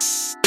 you